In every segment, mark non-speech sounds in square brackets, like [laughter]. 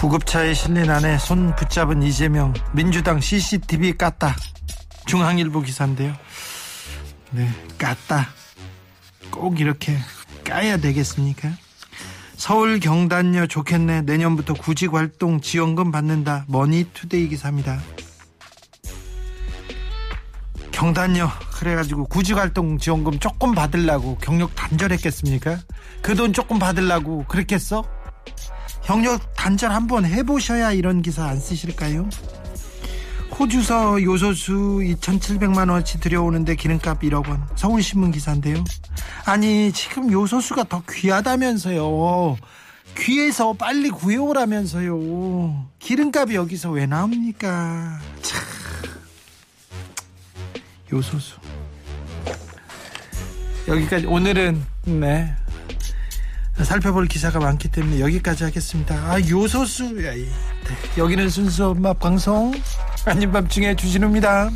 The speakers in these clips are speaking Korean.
구급차에 실린 아내 손 붙잡은 이재명 민주당 CCTV 깠다. 중앙일보 기사인데요. 네 깠다. 꼭 이렇게 까야 되겠습니까? 서울 경단녀 좋겠네. 내년부터 구직 활동 지원금 받는다. 머니투데이 기사입니다. 경단녀 그래가지고 구직 활동 지원금 조금 받으려고 경력 단절했겠습니까? 그 돈 조금 받으려고 그랬겠어 경력 단절 한번 해보셔야 이런 기사 안 쓰실까요? 호주서 요소수 2,700만 원어치 들여오는데 기름값 1억 원. 서울신문 기사인데요. 아니 지금 요소수가 더 귀하다면서요. 귀해서 빨리 구해오라면서요. 기름값이 여기서 왜 나옵니까? 참. 요소수. 여기까지 오늘은 네 살펴볼 기사가 많기 때문에 여기까지 하겠습니다. 아 요소수 네. 여기는 순수 음악 방송 아닌 밤중에 주진우입니다.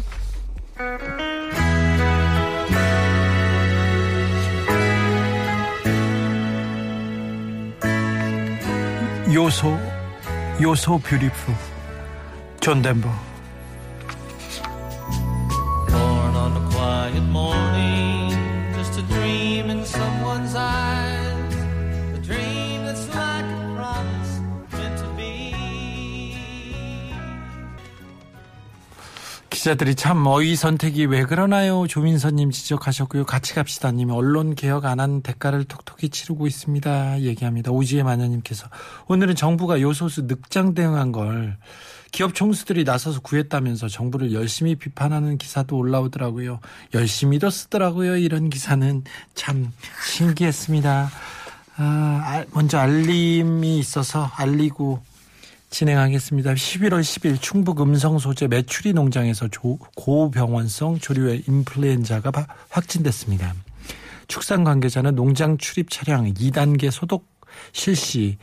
You're so you're so beautiful 존 덴버 기자들이 참 어휘 선택이 왜 그러나요? 조민선님 지적하셨고요. 같이 갑시다님 언론 개혁 안 한 대가를 톡톡히 치르고 있습니다. 얘기합니다. 오지혜 마녀님께서 오늘은 정부가 요소수 늑장 대응한 걸 기업 총수들이 나서서 구했다면서 정부를 열심히 비판하는 기사도 올라오더라고요. 열심히도 쓰더라고요. 이런 기사는 참 신기했습니다. 아, 알- 먼저 알림이 있어서 알리고 진행하겠습니다. 11월 10일 충북 음성 소재 메추리 농장에서 조- 고병원성 조류의 인플루엔자가 바- 확진됐습니다. 축산 관계자는 농장 출입 차량 2단계 소독 실시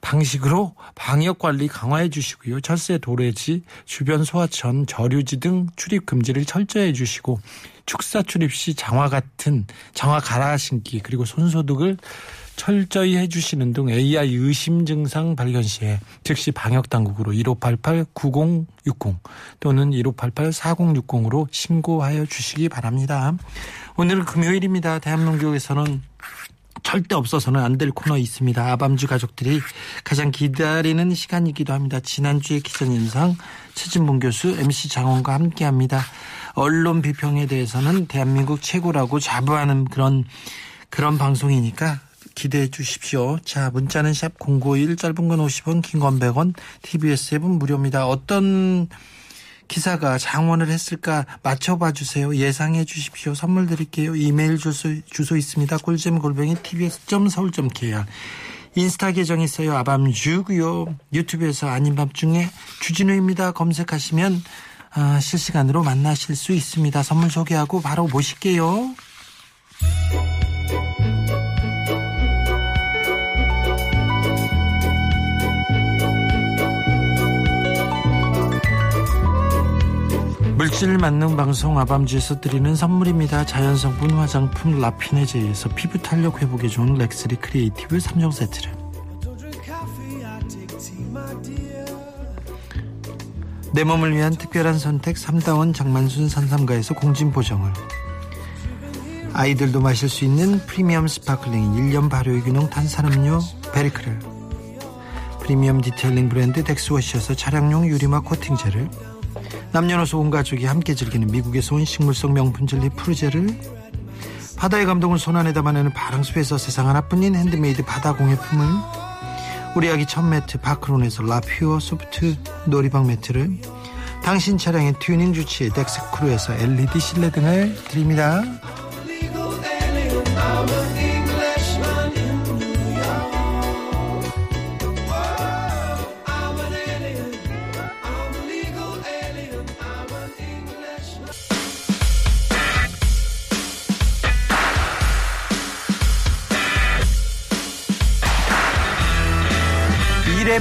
방식으로 방역 관리 강화해 주시고요. 철새 도래지, 주변 소하천, 저류지 등 출입 금지를 철저히 해 주시고 축사 출입 시 장화 같은 장화 갈아 신기 그리고 손소독을 철저히 해주시는 등 AI 의심 증상 발견 시에 즉시 방역 당국으로 1588-9060 또는 1588-4060으로 신고하여 주시기 바랍니다. 오늘은 금요일입니다. 대한민국에서는 절대 없어서는 안 될 코너 있습니다. 아밤주 가족들이 가장 기다리는 시간이기도 합니다. 지난주에 기자님상 최진봉 교수 MC 장원과 함께합니다. 언론 비평에 대해서는 대한민국 최고라고 자부하는 그런 그런 방송이니까 기대해 주십시오. 자, 문자는 샵 051, 짧은 건 50원, 긴 건 100원, TBS 앱은 무료입니다. 어떤 기사가 장원을 했을까 맞춰봐 주세요. 예상해 주십시오. 선물 드릴게요. 이메일 주소, 주소 있습니다. 꿀잼 골뱅이 tbs.서울.kr 인스타 계정 있어요. 아밤주고요. 유튜브에서 아닌 밤중에 주진우입니다. 검색하시면 아, 실시간으로 만나실 수 있습니다. 선물 소개하고 바로 모실게요. 물질 만능 방송 아밤주에서 드리는 선물입니다. 자연성분 화장품 라피네제이에서 피부 탄력 회복에 좋은 렉스리 크리에이티브 3종 세트를. 내 몸을 위한 특별한 선택 3다원 장만순 산삼가에서 공진 보정을. 아이들도 마실 수 있는 프리미엄 sparkling 1년 발효유기농 탄산음료 베리크를. 프리미엄 detailing 브랜드 덱스워시에서 차량용 유리막 코팅제를 남녀노소 온 가족이 함께 즐기는 미국에서 온 식물성 명품 젤리 푸르제를 바다의 감동을 손안에 담아내는 바랑숲에서 세상 하나뿐인 핸드메이드 바다 공예 품을 우리 아기 첫 매트 파크론에서 라퓨어 소프트 놀이방 매트를 당신 차량의 튜닝 주치의 덱스크루에서 LED 실내 등을 드립니다.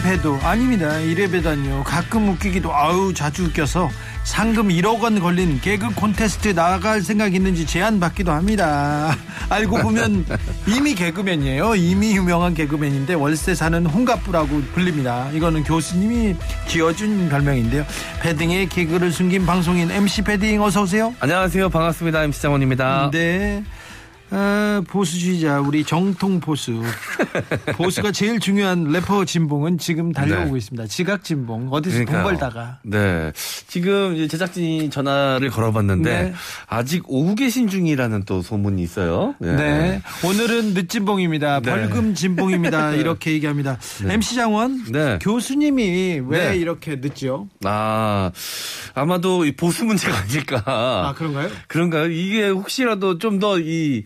배도 아닙니다. 이래 배다니요. 가끔 웃기기도 아우 자주 웃겨서 상금 1억 원 걸린 개그 콘테스트에 나갈 생각 있는지 제안 받기도 합니다. [laughs] 알고 보면 이미 개그맨이에요. 이미 유명한 개그맨인데 월세 사는 홍갑부라고 불립니다. 이거는 교수님이 지어준 별명인데요. 패딩에 개그를 숨긴 방송인 MC 패딩 어서 오세요. 안녕하세요. 반갑습니다. MC 장원입니다. 네. 아, 보수주의자 우리 정통 보수 [laughs] 보수가 제일 중요한 래퍼 진봉은 지금 달려오고 네. 있습니다. 지각 진봉 어디서 돈 그러니까요. 벌다가 네. 지금 제작진이 전화를 걸어봤는데 네. 아직 오후 계신 중이라는 또 소문이 있어요. 네. 네. 오늘은 늦진봉입니다. 네. 벌금 진봉입니다. [laughs] 이렇게 얘기합니다. MC 장원 네. 교수님이 왜 네. 이렇게 늦죠? 아, 아마도 이 보수 문제가 아닐까. 아 그런가요? 그런가요? 이게 혹시라도 좀 더이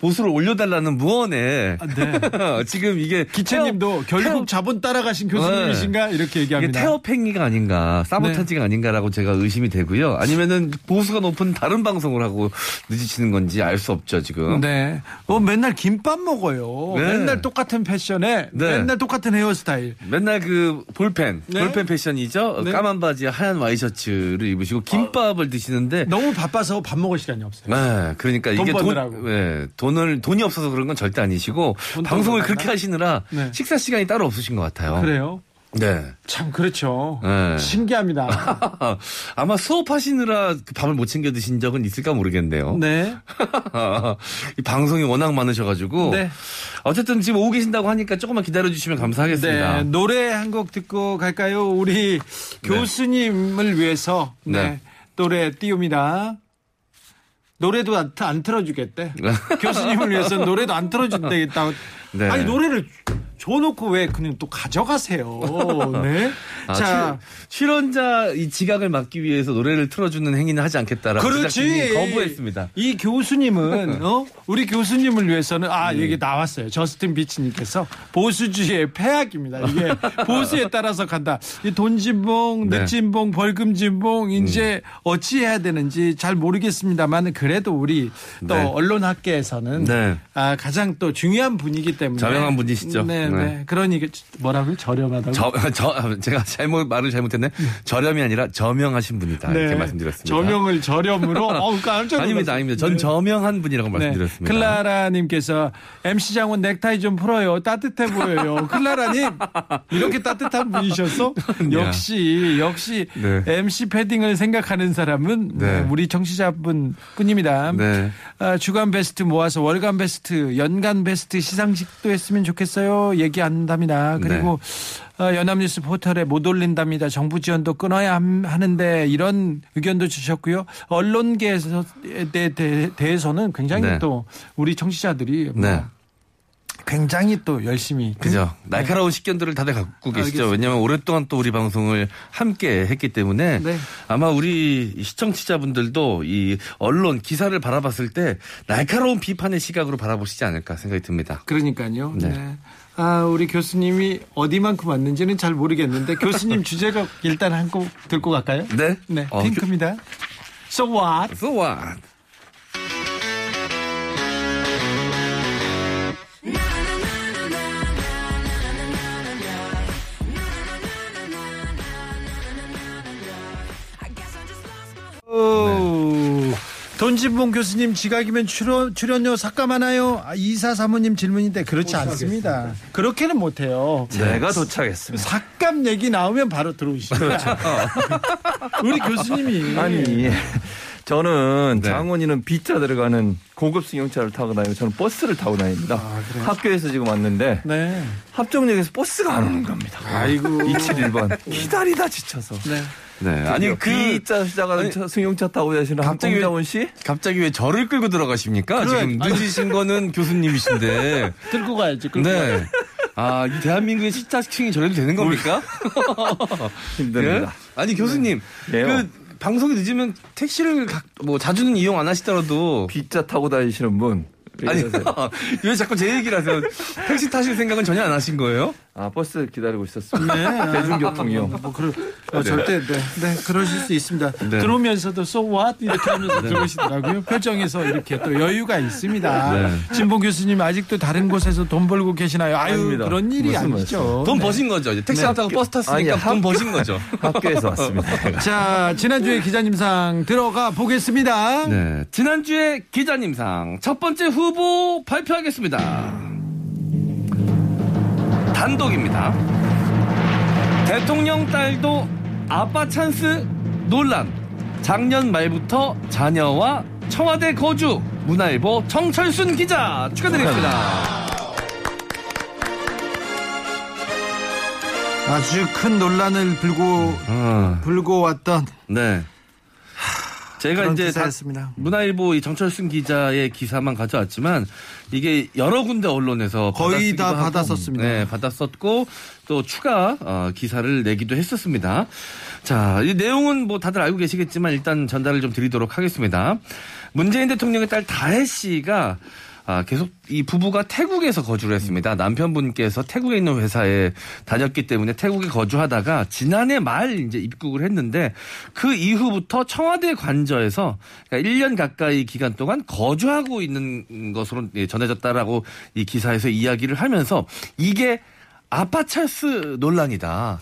보수를 올려달라는 무언의 아, 네. [laughs] 지금 이게 기채님도 태업- 결국 태업- 자본 따라가신 교수님이신가 이렇게 이게 얘기합니다. 네. 태업 행위가 아닌가, 사보타지가 아닌가라고 제가 의심이 되고요. 아니면은 보수가 높은 다른 방송을 하고 늦으시는 건지 알 수 없죠 지금. 네. 어, 맨날 김밥 먹어요. 네. 맨날 똑같은 패션에 네. 맨날 똑같은 헤어스타일. 맨날 그 볼펜, 네. 볼펜 패션이죠. 네. 까만 바지에 하얀 와이셔츠를 입으시고 김밥을 드시는데. 너무 바빠서 밥 먹을 시간이 없어요. 네, 그러니까 돈 이게 돈. 네, 돈을 돈이 없어서 그런 건 절대 아니시고 돈 방송을? 그렇게 하시느라 네. 식사 시간이 따로 없으신 것 같아요. 그래요? 네. 참 그렇죠. 네. 신기합니다. [laughs] 아마 수업하시느라 그 밥을 못 챙겨 드신 적은 있을까 모르겠네요. 네. [laughs] 이 방송이 워낙 많으셔가지고. 네. 어쨌든 지금 오고 계신다고 하니까 조금만 기다려주시면 감사하겠습니다. 네. 노래 한 곡 듣고 갈까요? 우리 교수님을 위해서 네. 네. 노래 띄웁니다. 노래도 안, 안 틀어주겠대. [laughs] 교수님을 위해서 노래도 안 틀어준다겠다. 네. 아니 노래를 줘놓고 왜 그냥 또 가져가세요. [laughs] 네. 아, 자, 출- 출연자 이 지각을 막기 위해서 노래를 틀어주는 행위는 하지 않겠다라고 그렇지. 거부했습니다. 이 교수님은 [laughs] 어 우리 교수님을 위해서는 아 얘기 나왔어요. 저스틴 비치님께서 보수주의의 폐악입니다. 이게 [laughs] 보수에 따라서 간다. 이 돈진봉, 네. 늦진봉, 벌금진봉 이제 어찌해야 되는지 잘 모르겠습니다만 그래도 우리 또 네. 언론학계에서는 네. 아 가장 또 중요한 분이기 때문에 저명한 분이시죠. 네, 네. 네. 그러니 뭐라고요? 저렴하다고. 저, [laughs] 저, 제가 잘못, 말을 잘못했네. 저렴이 아니라 저명하신 분이다. 이렇게 말씀드렸습니다. 네. 저명을 저렴으로. [laughs] 어우, 깜짝 놀랐어요. 아닙니다, 아닙니다. 전 네. 저명한 분이라고 네. 말씀드렸습니다. 클라라님께서 MC 장원 넥타이 좀 풀어요. 따뜻해 보여요. [laughs] 클라라님 이렇게 따뜻한 분이셨어? 역시 역시 네. MC 패딩을 생각하는 사람은 네. 우리 청취자분 뿐입니다. 네. 아, 주간 베스트 모아서 월간 베스트, 연간 베스트 시상식도 했으면 좋겠어요. 얘기 안 한답니다. 그리고 네. 어, 연합뉴스 포털에 못 올린답니다. 정부 지원도 끊어야 함- 하는데 이런 의견도 주셨고요. 대, 대, 대해서는 굉장히 네. 또 우리 청취자들이 뭐 네. 굉장히 또 열심히 그죠. 날카로운 식견들을 다들 갖고 계시죠. 알겠습니다. 왜냐하면 오랫동안 또 우리 방송을 함께 했기 때문에 네. 아마 우리 시청자분들도 이 언론 기사를 바라봤을 때 날카로운 비판의 시각으로 바라보시지 않을까 생각이 듭니다. 그러니까요. 네. 네. 아, 우리 교수님이 어디만큼 왔는지는 잘 모르겠는데 교수님 주제가 [laughs] 일단 한곡 듣고 갈까요? 네. 네. 어, 핑크입니다. So what? So what? 오, 돈진봉 교수님 지각이면 출연, 출연료 삭감하나요? 아, 이사 사모님 질문인데 그렇지 않습니다. 그렇게는 못해요. 제가 도착했습니다. 삭감 얘기 나오면 바로 들어오시죠. [laughs] 우리 교수님이 아니, 저는 네. 장원이는 B자 들어가는 고급 승용차를 타고 다니고 저는 버스를 타고 다닙니다. 학교에서 지금 왔는데 네. 합정역에서 버스가 안 오는 겁니다. 아이고. 271번. 기다리다 지쳐서. 네. 네. 아니 그 B자 시작하는 아니, 차- 승용차 타고 다니시는 갑자기 왜- 씨? 갑자기 왜 저를 끌고 들어가십니까? 그래. 지금 늦으신 거는 [laughs] 교수님이신데. 들고 가야지. 끌고 네. 가야지. 아, 이 대한민국의 시타킹이 저래도 되는 겁니까? [laughs] 힘듭니다. 예? 아니 교수님, 예요. 그 방송이 늦으면 택시를 가- 뭐 자주는 이용 안 하시더라도 B자 타고 다니시는 분. 왜 아니? [laughs] 왜 자꾸 제 얘기를 하세요? 택시 타실 생각은 전혀 안 하신 거예요? 아 버스 기다리고 있었습니다. 네. [laughs] 대중교통이요. 뭐 그럴 어, 절대 네, 네 그러실 수 있습니다. 네. 들어오면서도 so what 이렇게 하면서 들어오시더라고요. 표정에서 이렇게 또 여유가 있습니다. 네. 진봉 교수님 아직도 다른 곳에서 돈 벌고 계시나요? 아유 아닙니다. 그런 일이 무슨 아니죠. 돈 네. 버신 거죠. 이제 택시 안 타고 버스 탔으니까 아니, 돈 학교- 버신 거죠. 학교에서 왔습니다. [laughs] 자 지난주에 기자님상 들어가 보겠습니다. 네. 지난주에 기자님상 첫 번째 후보 발표하겠습니다. 단독입니다. 대통령 딸도 아빠 찬스 논란. 작년 말부터 자녀와 청와대 거주. 문화일보 정철순 기자 축하드립니다. 아주 큰 논란을 불고 아, 불고 왔던 네. 제가 이제 다 기사였습니다. 문화일보 이 정철순 기자의 기사만 가져왔지만 이게 여러 군데 언론에서 거의 다 받았었습니다. 네, 받았었고 또 추가 어, 기사를 내기도 했었습니다. 자, 이 내용은 뭐 다들 알고 계시겠지만 일단 전달을 좀 드리도록 하겠습니다. 문재인 대통령의 딸 다혜 씨가 아, 계속 이 부부가 태국에서 거주를 했습니다. 남편분께서 태국에 있는 회사에 다녔기 때문에 태국에 거주하다가 지난해 말 이제 입국을 했는데 그 이후부터 청와대 관저에서 그러니까 1년 가까이 기간 동안 거주하고 있는 것으로 예, 전해졌다라고 이 기사에서 이야기를 하면서 이게 아파찰스 논란이다.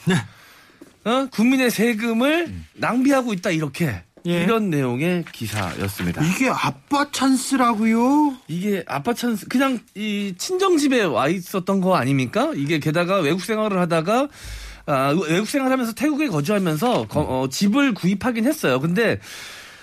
어? 국민의 세금을 낭비하고 있다 이렇게 예. 이런 내용의 기사였습니다. 이게 아빠 찬스라고요? 이게 아빠 찬스 그냥 이 친정 집에 와 있었던 거 아닙니까? 이게 게다가 외국 생활을 하다가 아, 외국 생활하면서 태국에 거주하면서 거- 어, 집을 구입하긴 했어요. 근데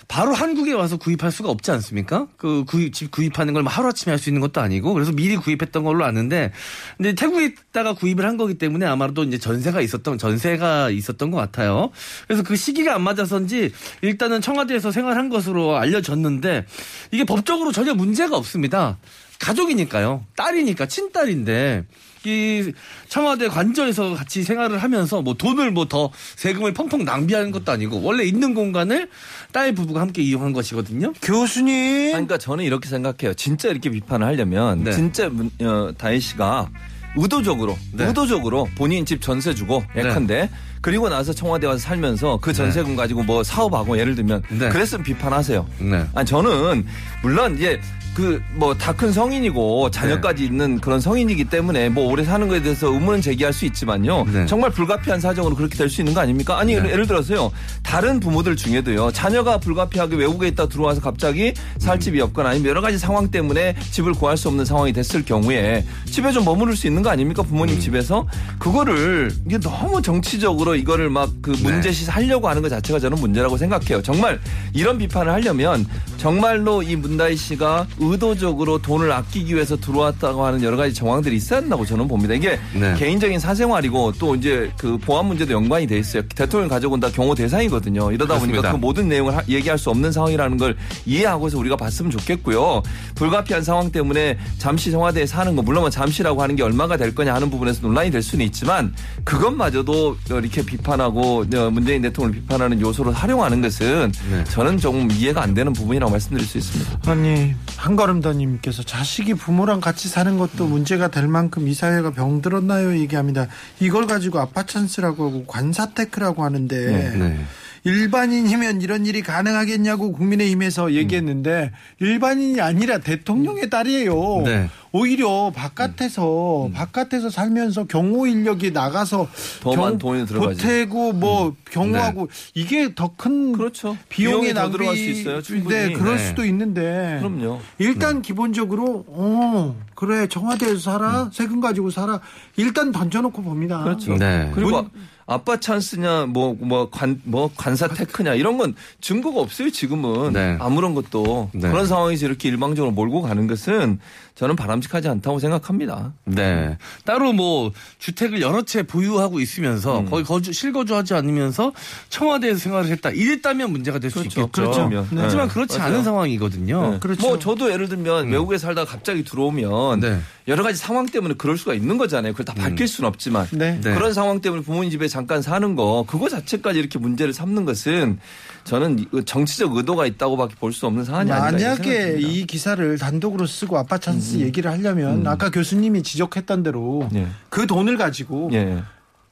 바로 한국에 와서 구입할 수가 없지 않습니까? 그 구입, 집 구입하는 걸뭐 하루 아침에 할 수 있는 것도 아니고 그래서 미리 구입했던 걸로 아는데 근데 태국에 있다가 구입을 한 거기 때문에 아마도 이제 전세가 있었던 전세가 있었던 것 같아요. 그래서 그 시기가 안 맞아서인지 일단은 청와대에서 생활한 것으로 알려졌는데 이게 법적으로 전혀 문제가 없습니다. 가족이니까요. 딸이니까 친딸인데 이 청와대 관저에서 같이 생활을 하면서 뭐 돈을 뭐 더 세금을 펑펑 낭비하는 것도 아니고 원래 있는 공간을 딸 부부가 함께 이용한 것이거든요. 교수님. 아니, 그러니까 저는 이렇게 생각해요. 진짜 이렇게 비판을 하려면 네. 진짜 문- 어, 다혜 씨가 의도적으로 네. 의도적으로 본인 집 전세 주고 예컨대 그리고 나서 청와대 와서 살면서 그 전세금 가지고 뭐 사업하고 예를 들면 네. 그랬으면 비판하세요. 네. 아니 저는 물론 이제 그 뭐 다 큰 성인이고 자녀까지 네. 있는 그런 성인이기 때문에 뭐 오래 사는 거에 대해서 의문은 제기할 수 있지만요. 네. 정말 불가피한 사정으로 그렇게 될 수 있는 거 아닙니까? 아니 네. 예를 들어서요. 다른 부모들 중에도요. 자녀가 불가피하게 외국에 있다 들어와서 갑자기 살 집이 없거나 아니면 여러 가지 상황 때문에 집을 구할 수 없는 상황이 됐을 경우에 집에 좀 머무를 수 있는 거 아닙니까? 부모님 집에서 그거를 이게 너무 정치적으로 이거를 막 그 문제시 하려고 하는 것 자체가 저는 문제라고 생각해요. 정말 이런 비판을 하려면 정말로 이 문다희 씨가 의도적으로 돈을 아끼기 위해서 들어왔다고 하는 여러 가지 정황들이 있어야 한다고 저는 봅니다. 이게 네. 개인적인 사생활이고 또 이제 그 보안 문제도 연관이 돼 있어요. 대통령 가져온 다 경호 대상이거든요. 이러다 그렇습니다. 보니까 그 모든 내용을 하- 얘기할 수 없는 상황이라는 걸 이해하고서 우리가 봤으면 좋겠고요. 불가피한 상황 때문에 잠시 청와대에 사는 거 물론 뭐 잠시라고 하는 게 얼마가 될 거냐 하는 부분에서 논란이 될 수는 있지만 그것마저도 이렇게 비판하고 어, 문재인 대통령을 비판하는 요소로 활용하는 것은 네. 저는 조금 이해가 안 되는 부분이라고 말씀드릴 수 있습니다. 아니 한 걸음더님께서 자식이 부모랑 같이 사는 것도 문제가 될 만큼 이 사회가 병들었나요 얘기합니다. 이걸 가지고 아빠 찬스라고 하고 관사테크라고 하는데 네. 일반인이면 이런 일이 가능하겠냐고 국민의힘에서 얘기했는데 일반인이 아니라 대통령의 딸이에요. 네. 오히려 바깥에서 바깥에서 살면서 경호 인력이 나가서 더 많은 돈이 들어가지. 보태고 뭐 경호하고 이게 더 큰 그렇죠. 비용이 더 낭비 들어갈 수 있어요, 충분히. 네, 그럴 네. 수도 있는데 그럼요. 일단 기본적으로 어 그래 청와대에서 살아 세금 가지고 살아 일단 던져놓고 봅니다. 그렇죠. 네. 그리고 문- 아빠 찬스냐 뭐 뭐 관 뭐 관사 테크냐 이런 건 증거가 없어요 지금은 네. 아무런 것도 네. 그런 상황에서 이렇게 일방적으로 몰고 가는 것은 저는 바람직하지 않다고 생각합니다. 네. 따로 뭐 주택을 여러 채 보유하고 있으면서 음. 거의 거주 실거주하지 않으면서 청와대에서 생활을 했다. 이랬다면 문제가 될수 그렇죠. 있겠죠. 그렇죠. 네. 하지만 그렇지 맞아요. 않은 상황이거든요. 네. 그렇죠. 뭐 저도 예를 들면 외국에 살다가 갑자기 들어오면 네. 여러 가지 상황 때문에 그럴 수가 있는 거잖아요. 그걸 다 밝힐 수는 없지만 네. 네. 그런 상황 때문에 부모님 집에 잠깐 사는 거 그거 자체까지 이렇게 문제를 삼는 것은 저는 이- 정치적 의도가 있다고밖에 볼 수 없는 사안이 생각이 만약에. 이 기사를 단독으로 쓰고 아빠 찬스 얘기를 하려면 아까 교수님이 지적했던 대로 예. 그 돈을 가지고 예.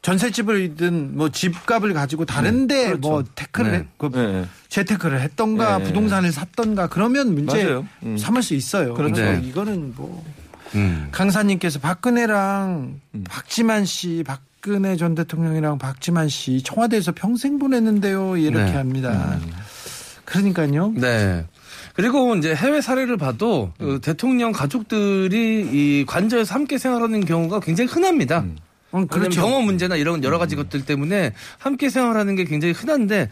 전셋집을든 뭐 집값을 가지고 다른데 그렇죠. 뭐 태클을 네. 했- 그 예. 재테크를 했던가 네. 부동산을 샀던가 그러면 문제. 음. 삼을 수 있어요. 그렇죠. 그래서 네. 이거는 뭐 음. 강사님께서 박근혜랑 음. 박지만 씨, 박 근혜 전 대통령이랑 박지만 씨 청와대에서 평생 보냈는데요. 이렇게 네. 합니다. 그러니까요. 네. 그리고 이제 해외 사례를 봐도 그 대통령 가족들이 이 관저에서 함께 생활하는 경우가 굉장히 흔합니다. 어, 그렇죠. 그렇죠. 병원 문제나 이런 여러 가지 것들 때문에 함께 생활하는 게 굉장히 흔한데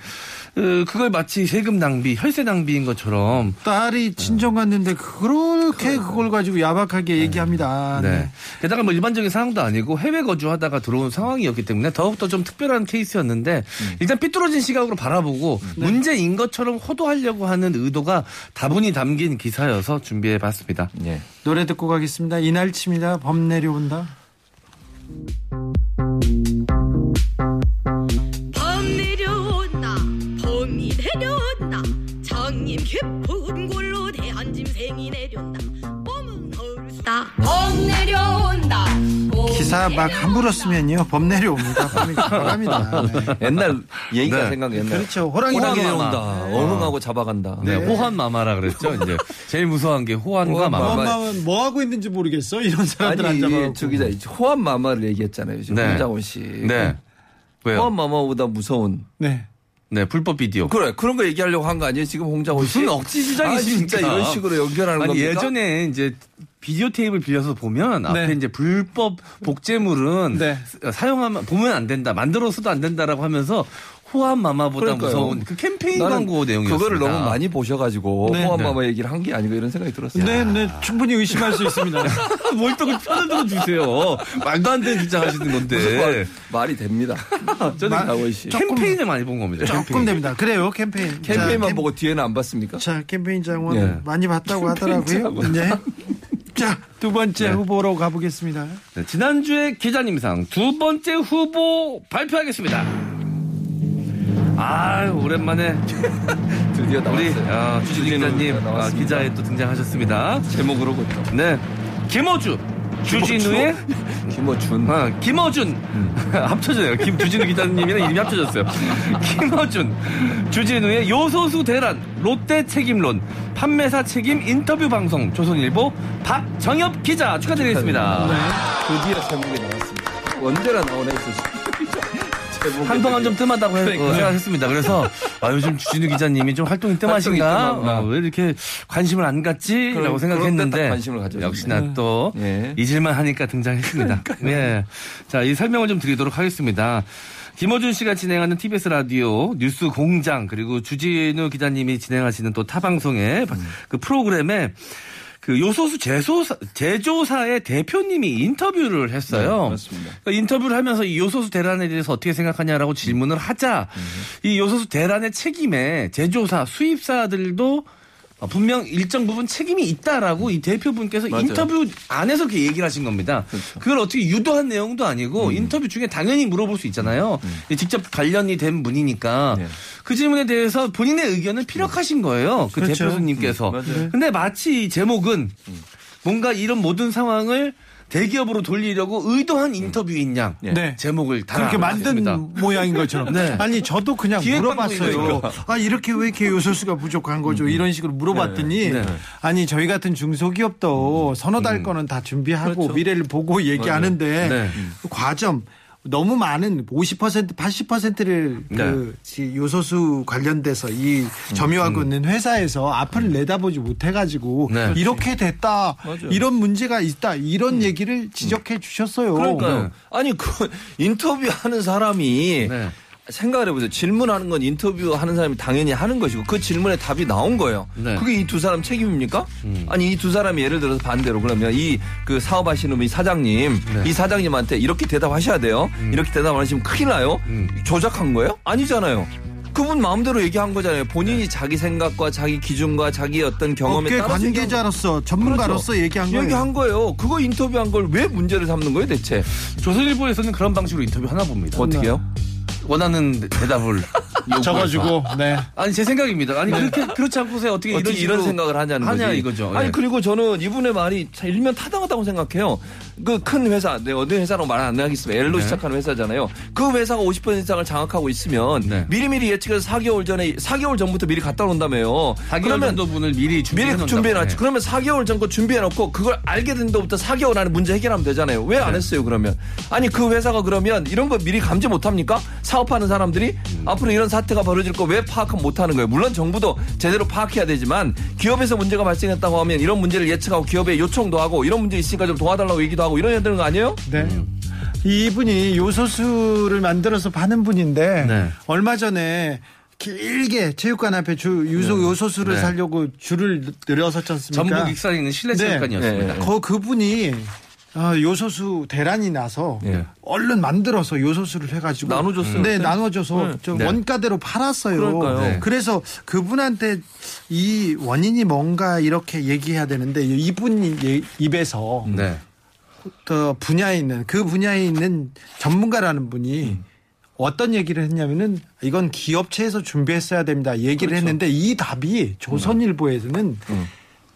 어, 그걸 마치 세금 낭비, 혈세 낭비인 것처럼 딸이 친정 갔는데 그렇게 그걸 가지고 야박하게 얘기합니다. 네. 네. 게다가 뭐 일반적인 상황도 아니고 해외 거주하다가 들어온 상황이었기 때문에 더욱더 좀 특별한 케이스였는데 일단 삐뚤어진 시각으로 바라보고 문제인 것처럼 호도하려고 하는 의도가 다분히 담긴 기사여서 준비해 봤습니다. 예. 노래 듣고 가겠습니다. 이날치입니다. 범 내려온다. 범 내려온다 범이 내려온다. 장님 깊은 골로 대한 짐승이 내려온다 기사 막 함부로 쓰면요. 범 내려옵니다. [laughs] 바랍니다. 네. 옛날 얘기가 네. 생각 옛날. 그렇죠. 호랑이. 내려온다. 어흥하고 잡아간다. 네, 호환 마마라 그랬죠. [laughs] 이제 제일 무서운 게 호환과 호환 마마. 마마. 엄마는 뭐 하고 있는지 모르겠어. 이런 사람들 아니 앉아봐. 저 기 자 호환 마마를 얘기했잖아요. 지금 네. 홍장원 씨. 네. 왜요? 호환 마마보다 무서운. 네. 네, 불법 비디오. 그래 그런 거 얘기하려고 한 거 아니에요? 지금 홍장원 씨. 무슨 억지 주장이십니까? 아, 진짜 이런 식으로 연결하는 겁니까? 예전에 이제 비디오 테이프를 빌려서 보면 앞에 네. 이제 불법 복제물은 네. 사용하면 보면 안 된다, 만들어서도 안 된다라고 하면서 호환 마마보다 그러니까요. 무서운 그 캠페인 광고 내용이었습니다. 그거를 너무 많이 보셔가지고 네. 호환 네. 마마 얘기를 한 게 아니고 이런 생각이 들었어요. 네, 네, 충분히 의심할 수 있습니다. [laughs] 뭘 또 편을 들어 주세요. 말도 안 되는 주장 하시는 무슨 건데. 말, 말이 됩니다. [laughs] 저는 마- 캠페인을 많이 본 겁니다. 조금 캠페인. 됩니다. 그래요, 캠페인. 캠페인만 자, 보고 뒤에는 안 봤습니까? 자, 캠페인 장원 예. 많이 봤다고 하더라고요. 네. 자, 두 번째 네. 후보로 가보겠습니다. 네, 지난주에 기자님상 두 번째 후보 발표하겠습니다. 아 오랜만에 [laughs] 드디어 우리 나왔어요. 아, 주진우 기자님 아. 기자에 또 등장하셨습니다. 제목으로 그죠. 네, 김어준, 주진우의 [laughs] 김어준. 아, 김어준 [laughs] 합쳐져요. 김 주진우 기자님이랑 이름이 합쳐졌어요. 김어준, 주진우의 요소수 대란, 롯데 책임론, 판매사 책임 인터뷰 방송, 조선일보 박정엽 기자 축하드리겠습니다. 드디어 제목이 나왔습니다. 언제나 나오나 했었어요. 제목이 한동안 좀 뜸하다고 해- 그러니까요. 어, 생각했습니다. 그래서 아, 요즘 주진우 기자님이 좀 활동이 뜸하신가? 활동이? 어, 왜 이렇게 관심을 안 갖지? 그럼- 라고 그런 데딱 생각했는데 관심을. 역시나 또 예. 잊을만 하니까 등장했습니다. [laughs] 예. 자, 이 설명을 좀 드리도록 하겠습니다. 김어준 씨가 진행하는 TBS 라디오 뉴스 공장 그리고 주진우 기자님이 진행하시는 또 타 방송의 음. 그 프로그램에 그 요소수 제조사, 제조사의 대표님이 인터뷰를 했어요. 네, 맞습니다. 그러니까 인터뷰를 하면서 이 요소수 대란에 대해서 어떻게 생각하냐라고 질문을 하자 음. 이 요소수 대란의 책임에 제조사, 수입사들도 어, 분명 일정 부분 책임이 있다라고 이 대표분께서 맞아요. 인터뷰 안에서 그렇게 얘기를 하신 겁니다. 그렇죠. 그걸 어떻게 유도한 내용도 아니고 음. 인터뷰 중에 당연히 물어볼 수 있잖아요. 직접 관련이 된 분이니까 네. 그 질문에 대해서 본인의 의견을 피력하신 거예요. 그 그렇죠. 대표님께서. 음, 맞아요. 근데 마치 이 제목은 뭔가 이런 모든 상황을 대기업으로 돌리려고 의도한 인터뷰인 양 네. 네. 제목을 다 그렇게 만든 모양인 것처럼. 네. 아니 저도 그냥 물어봤어요. 아 이렇게 왜 이렇게 요소수가 부족한 거죠? 이런 식으로 물어봤더니 네. 아니 저희 같은 중소기업도 서너 달 거는 다 준비하고 그렇죠. 미래를 보고 얘기하는데 네. 그 과점 너무 많은 50% 80%를 네. 그 지- 요소수 관련돼서 이 점유하고 있는 회사에서 앞을 내다보지 못해가지고 네. 이렇게 됐다 맞아요. 이런 문제가 있다 이런 얘기를 지적해 주셨어요. 그러니까요. 네. 아니 그 인터뷰하는 사람이 네. 생각을 해보세요. 질문하는 건 인터뷰하는 사람이 당연히 하는 것이고 그 질문에 답이 나온 거예요. 네. 그게 이 두 사람 책임입니까? 아니 이 두 사람이 예를 들어서 반대로 그러면 이 그 사업하시는 이 사장님 네. 이 사장님한테 이렇게 대답하셔야 돼요. 이렇게 대답 안 하시면 큰일 나요. 음. 조작한 거예요? 아니잖아요. 그 그분 마음대로 얘기한 거잖아요. 본인이 자기 생각과 자기 기준과 자기 어떤 경험에 얘기한 관계자로서 전문가로서 그렇죠. 얘기한 거예요. 얘기한 거예요. 그거 인터뷰한 걸 왜 문제를 삼는 거예요, 대체? 조선일보에서는 그런 방식으로 인터뷰 하나 봅니다. 어떻게요? 원하는 대답을. [laughs] 적어주고 네. 아니 제 생각입니다. 아니 그렇게 그렇지 않고서 어떻게 이런 어떻게 이런 생각을 하냐는 하냐 거지. 이거죠. 아니 예. 그리고 저는 이분의 말이 참 일면 타당하다고 생각해요. 그 큰 회사, 네, 어느 회사라고 말 안 하겠습니다. L로 네. 시작하는 회사잖아요. 그 회사가 50% 이상을 장악하고 있으면 네. 미리미리 예측해서 4개월 전에 4개월 전부터 미리 갖다 놓는다며요. 4개월 정도 분을 미리 준비해 미리 준비해놨지. 놓는다고. 그러면 4개월 전 거 준비해놓고 그걸 알게 된 데부터 4개월 안에 문제 해결하면 되잖아요. 왜 네. 안 했어요 그러면? 아니 그 회사가 그러면 이런 거 미리 감지 못합니까? 사업하는 사람들이 음. 앞으로 이런 사태가 벌어질 거 왜 파악 못하는 거예요? 물론 정부도 제대로 파악해야 되지만 기업에서 문제가 발생했다고 하면 이런 문제를 예측하고 기업에 요청도 하고 이런 문제 있으니까 좀 도와달라고 얘기도 하고 이런 해야 되는 거 아니에요? 네. 이분이 요소수를 만들어서 파는 분인데 네. 얼마 전에 길게 체육관 앞에 주 유소 요소수를 네. 사려고 줄을 늘어섰지 않습니까? 전북 익산에 있는 실내 네. 체육관이었습니다. 네. 거 그분이 아, 요소수 대란이 나서 예. 얼른 만들어서 요소수를 해가지고 나눠줬어요. 네? 나눠줘서 네. 좀 네. 원가대로 팔았어요. 그러니까요. 네. 그래서 그분한테 이 원인이 뭔가 이렇게 얘기해야 되는데 이분 예- 입에서 네. 그 분야에 있는 그 분야에 있는 전문가라는 분이 어떤 얘기를 했냐면은 이건 기업체에서 준비했어야 됩니다. 얘기를 그렇죠. 했는데 이 답이 조선일보에서는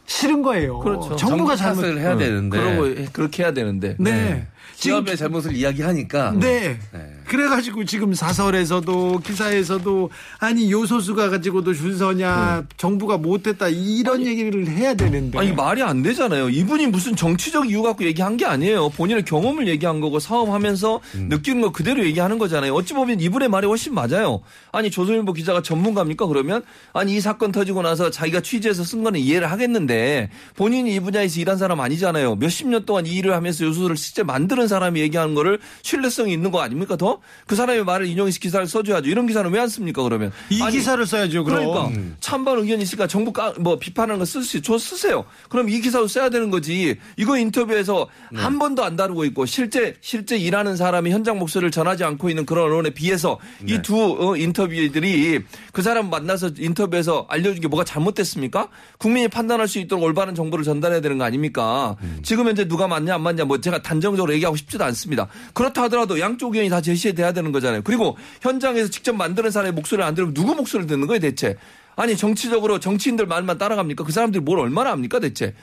싫은 거예요. 그렇죠. 정부가 정부 잘못 탓을 해야 되는데 그러고 그렇게 해야 되는데. 네. 기업의 잘못을 이야기하니까 네. 네. 그래가지고 지금 사설에서도 기사에서도 아니 요소수가 가지고도 줄 서냐 정부가 못했다 이런 얘기를 해야 되는데 아니 말이 안 되잖아요. 이분이 무슨 정치적 이유 갖고 얘기한 게 아니에요. 본인의 경험을 얘기한 거고 사업하면서 느끼는 거 그대로 얘기하는 거잖아요. 어찌 보면 이분의 말이 훨씬 맞아요. 아니 조선일보 기자가 전문가입니까 그러면? 아니 이 사건 터지고 나서 자기가 취재해서 쓴 거는 이해를 하겠는데 본인이 이 분야에서 일한 사람 아니잖아요. 몇십 년 동안 이 일을 하면서 요소를 실제 만 드는 사람이 얘기하는 거를 신뢰성이 있는 거 아닙니까 더? 그 사람의 말을 인용해서 기사를 써줘야죠. 이런 기사는 왜 안 씁니까 그러면? 이 아니, 기사를 써야죠. 그럼 그러니까 찬반 의견이 있으니까 정부 까, 뭐 비판하는 거쓸 수, 저 쓰세요. 그럼 이 기사도 써야 되는 거지. 이거 인터뷰에서 네. 한 번도 안 다루고 있고 실제 실제 일하는 사람이 현장 목소리를 전하지 않고 있는 그런 언론에 비해서 네. 이두 인터뷰들이 그 사람 만나서 인터뷰에서 알려준 게 뭐가 잘못됐습니까? 국민이 판단할 수 있도록 올바른 정보를 전달해야 되는 거 아닙니까? 음. 지금 현재 누가 맞냐 안 맞냐 뭐 제가 단정적으로 얘기 하고 싶지도 않습니다. 그렇다 하더라도 양쪽 의견이 다 제시돼야 되는 거잖아요. 그리고 현장에서 직접 만드는 사람의 목소리를 안 들으면 누구 목소리를 듣는 거예요 대체? 아니 정치적으로 정치인들 말만 따라갑니까? 그 사람들이 뭘 얼마나 합니까 대체?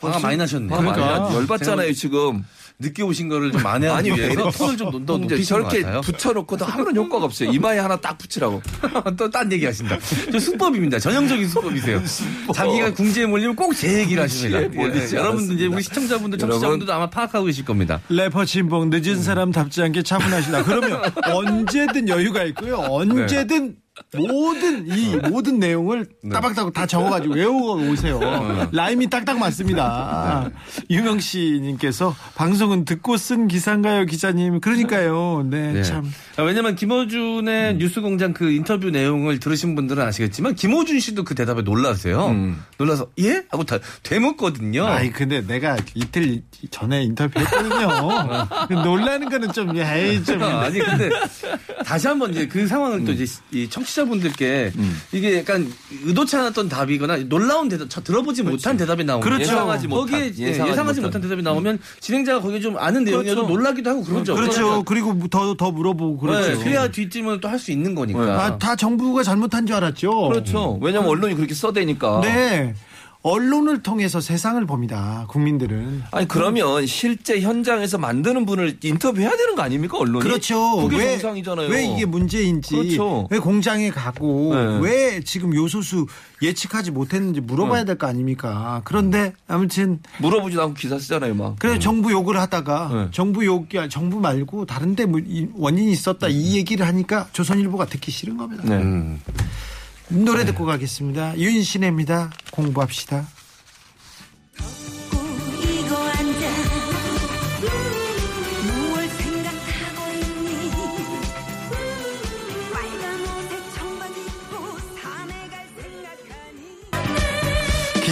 화가 많이 나셨네요. 아, 많이 그러니까. 나- 열받잖아요 지금. 늦게 오신 거를 좀 만회하기 [laughs] 아니, 위해서 왜 톤을 좀더 이제 높이신 것 저렇게 같아요. 붙여놓고도 아무런 효과가 없어요. 이마에 하나 딱 붙이라고. [laughs] 또 딴 얘기 하신다. 저 수법입니다. 전형적인 수법이세요. [laughs] 자기가 궁지에 몰리면 꼭 제 얘기를 하십니다. 몰리지 예, 여러분들 이제. 우리 시청자분들. 청취자분들도 아마 파악하고 계실 겁니다. 래퍼 친봉 늦은 사람 답지 않게 차분하시다. 그러면 언제든 여유가 있고요. 언제든 모든 이 모든 내용을 따박따박 다 적어가지고 외우고 오세요. 라임이 딱딱 맞습니다. 유명 씨님께서 방송은 듣고 쓴 기사인가요, 기자님? 그러니까요. 네, 네. 참. 아, 왜냐면 김호준의 뉴스공장 그 인터뷰 내용을 들으신 분들은 아시겠지만 김호준 씨도 그 대답에 놀라세요. 음. 놀라서 예? 하고 다 되묻거든요. 아이 근데 내가 이틀 전에 인터뷰했거든요. [laughs] 놀라는 거는 좀 에이 좀 아니 근데 다시 한번 이제 그 상황을 또 이제 이 청취자분들께 이게 약간 의도치 않았던 답이거나 놀라운 대답, 저 들어보지 못한 대답이 나오면 그렇죠. 예상하지 못한, 거기에 예, 예상하지 예상하지, 못한. 못한 대답이 나오면 진행자가 거기에 좀 아는 내용이어도 그렇죠. 놀라기도 하고 그러죠. 그렇죠. 그리고 더더 물어보고 그렇죠. 네, 그래야 뒷짐을 또 할 수 있는 거니까. 아, 다 정부가 잘못한 줄 알았죠. 그렇죠. 왜냐면 언론이 그렇게 써대니까. 네. 언론을 통해서 세상을 봅니다. 국민들은. 아니 그러면 실제 현장에서 만드는 분을 인터뷰해야 되는 거 아닙니까 언론이? 그렇죠. 그게 왜, 정상이잖아요. 왜 이게 문제인지, 그렇죠. 왜 공장에 가고, 네. 왜 지금 요소수 예측하지 못했는지 물어봐야 될거 아닙니까? 그런데 아무튼 물어보지도 않고 기사 쓰잖아요 막. 그래 정부 욕을 하다가 네. 정부 욕이 아니, 정부 말고 다른데 뭐 이- 원인이 있었다 이 얘기를 하니까 조선일보가 듣기 싫은 겁니다. 네. 음. 노래 듣고 가겠습니다. 유인신입니다. 공부합시다.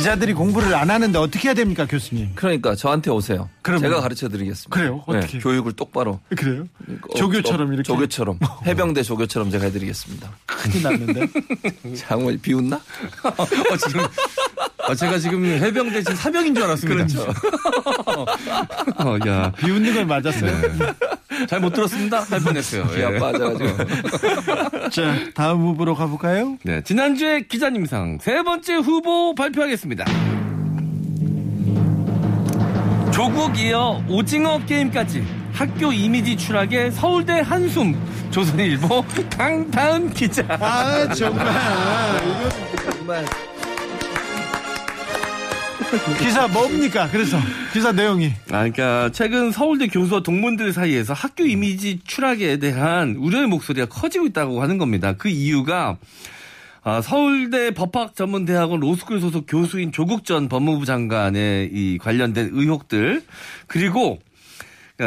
기자들이 공부를 안 하는데 어떻게 해야 됩니까, 교수님? 그러니까 저한테 오세요. 그러면- 제가 가르쳐 드리겠습니다. 그래요? 어떻게? 교육을 똑바로. 그래요? 어, 조교처럼 어, 이렇게 조교처럼. 해병대 조교처럼 제가 해 드리겠습니다. 큰일 났는데. [laughs] 장원 비웃나? [laughs] 어, 지금 어, 제가 지금 해병대 지금 사병인 줄 알았습니다. [laughs] 어, 야, 비웃는 걸 맞았어요. 잘 못 들었습니다. 할 뻔했어요. 귀 예. 아파가지고. [laughs] 자, 다음 후보로 가볼까요? 네, 지난주에 기자님상 세 번째 후보 발표하겠습니다. 조국 이어 오징어 게임까지 학교 이미지 추락의 서울대 한숨 조선일보 [laughs] 강다은 기자. 아, 정말. 정말. 기사 뭡니까? 그래서 기사 내용이. 아, 그러니까 최근 서울대 교수와 동문들 사이에서 학교 이미지 추락에 대한 우려의 목소리가 커지고 있다고 하는 겁니다. 그 이유가 아, 서울대 법학전문대학원 로스쿨 소속 교수인 조국 전 법무부 장관의 이 관련된 의혹들 그리고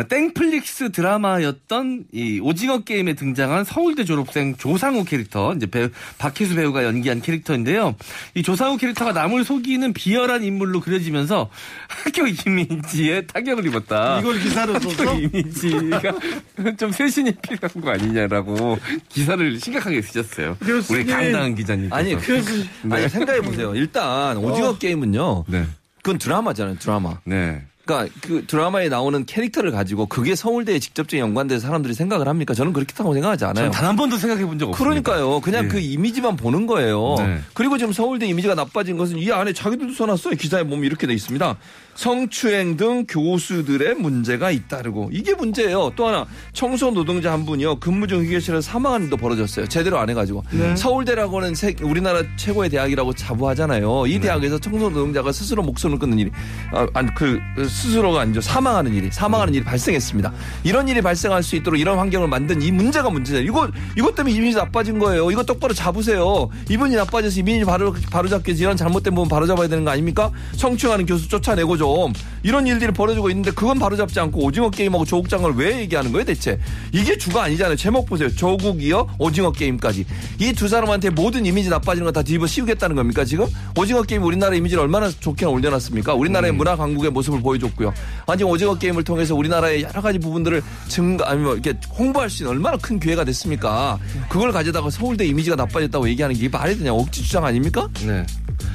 땡플릭스 드라마였던 이 오징어 게임에 등장한 서울대 졸업생 조상우 캐릭터 이제 배우 박혜수 배우가 연기한 캐릭터인데요. 이 조상우 캐릭터가 남을 속이는 비열한 인물로 그려지면서 학교 이미지에 타격을 입었다. 이걸 기사로 학교 써서 이미지가 [laughs] 좀 쇄신이 필요한 거 아니냐라고 기사를 심각하게 쓰셨어요. 교수님. 우리 강다은 기자님. 아니, 그, 아니, 생각해 보세요. 일단 오징어 게임은요. 네. 그건 드라마잖아요, 드라마. 네. 그러니까 그 드라마에 나오는 캐릭터를 가지고 그게 서울대에 직접적인 연관돼서 사람들이 생각을 합니까? 저는 그렇다고 생각하지 않아요. 단 한 번도 생각해 본 적 없습니다. 그러니까요. 그냥 예. 그 이미지만 보는 거예요. 네. 그리고 지금 서울대 이미지가 나빠진 것은 이 안에 자기들도 써놨어요. 기사에 보면 이렇게 돼 있습니다. 성추행 등 교수들의 문제가 잇따르고 이게 문제예요. 또 하나 청소 노동자 한 분이요 근무 중 휴게실에서 사망한 일도 벌어졌어요. 제대로 안 해가지고 서울대라고는 세- 우리나라 최고의 대학이라고 자부하잖아요. 이 대학에서 청소 노동자가 스스로 목숨을 끊는 일이 아, 아니 그 스스로가 아니죠 사망하는 일이 사망하는 일이 발생했습니다. 이런 일이 발생할 수 있도록 이런 환경을 만든 이 문제가 문제예요. 이거 이것 때문에 이미지 나빠진 거예요. 이거 똑바로 잡으세요. 이분이 나빠져서 이미지 바로 바로 위해서 이런 잘못된 부분 바로 잡아야 되는 거 아닙니까? 성추행하는 교수 쫓아내고 좀 이런 일들이 벌어지고 있는데 그건 바로 잡지 않고 오징어 게임하고 조국 장관을 왜 얘기하는 거예요 대체? 이게 주가 아니잖아요. 제목 보세요. 조국이요 오징어 게임까지 이 두 사람한테 모든 이미지 나빠지는 거 다 뒤집어 씌우겠다는 겁니까 지금? 오징어 게임 우리나라 이미지를 얼마나 좋게 올려놨습니까? 우리나라의 문화 강국의 모습을 보여 줬고요. 아니 오징어 게임을 통해서 우리나라의 여러 가지 부분들을 증가 아니면 이렇게 홍보할 수 있는 얼마나 큰 기회가 됐습니까? 그걸 가져다가 서울대 이미지가 나빠졌다고 얘기하는 게 말이 되냐 억지 주장 아닙니까? 네.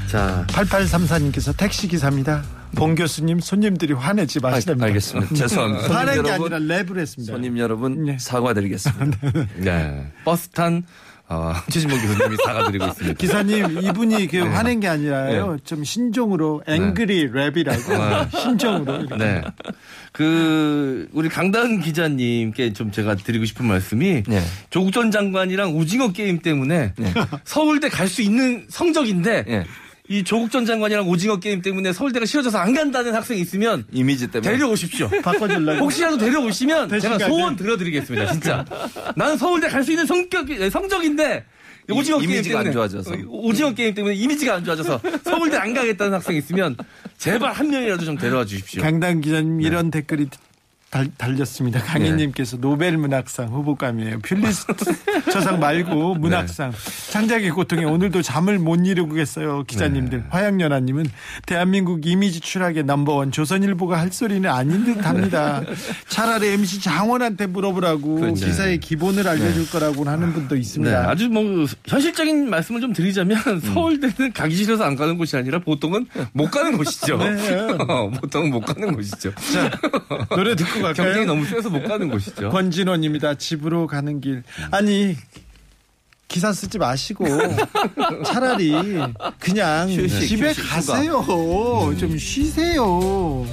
자, 8834님께서 택시 기사입니다. 봉 교수님 손님들이 화내지 아, 마시랍니다. 알겠습니다. [laughs] 죄송합니다. 손님 화낸 게 여러분, 아니라 랩을 했습니다. 손님 여러분 네. 사과드리겠습니다. [laughs] 네. 버스 탄 [laughs] 어, 최진봉 교수님이 사과드리고 있습니다. 기사님 이분이 그 화낸 게 아니라요. 좀 신종으로 angry rap이라고 신종으로 이렇게. 네. 그 우리 강다은 기자님께 좀 제가 드리고 싶은 말씀이 네. 조국 전 장관이랑 오징어 게임 때문에 [laughs] 서울대 갈 수 있는 성적인데 네. 이 조국 전 장관이랑 오징어 게임 때문에 서울대가 싫어져서 안 간다는 학생이 있으면 이미지 때문에 데려오십시오. [laughs] 바꿔주려고. 혹시라도 데려오시면 대신 제가 소원 돼. 들어드리겠습니다. 진짜. [laughs] 나는 서울대 갈 수 있는 성격이 성적인데 오징어 이- 게임 이미지가 안 때문에 좋아져서. 어, 오징어 게임 때문에 이미지가 안 좋아져서 서울대 안 가겠다는 학생이 있으면 제발 한 명이라도 좀 데려와 주십시오. 강당 기자님 이런 댓글이 달, 달렸습니다. 강희님께서 노벨 문학상 후보감이에요. 퓰리처상 [laughs] 말고 문학상. 창작의 고통에 오늘도 잠을 못 이루겠어요. 기자님들. 화양연아님은 대한민국 이미지 추락의 number one 조선일보가 할 소리는 아닌 듯 합니다. 차라리 MC 장원한테 물어보라고 그렇죠. 기사의 기본을 알려줄 거라고 하는 분도 네, 있습니다. 아주 뭐 현실적인 말씀을 좀 드리자면 서울대는 가기 싫어서 안 가는 곳이 아니라 보통은 못 가는 곳이죠. [laughs] 보통은 못 가는 곳이죠. 노래 듣고 경쟁이 갈까요? 너무 세서 못 가는 곳이죠. [laughs] 권진원입니다. 집으로 가는 길. 아니 기사 쓰지 마시고 [laughs] 차라리 그냥 휴식, 집에 휴식, 가세요. 좀 쉬세요.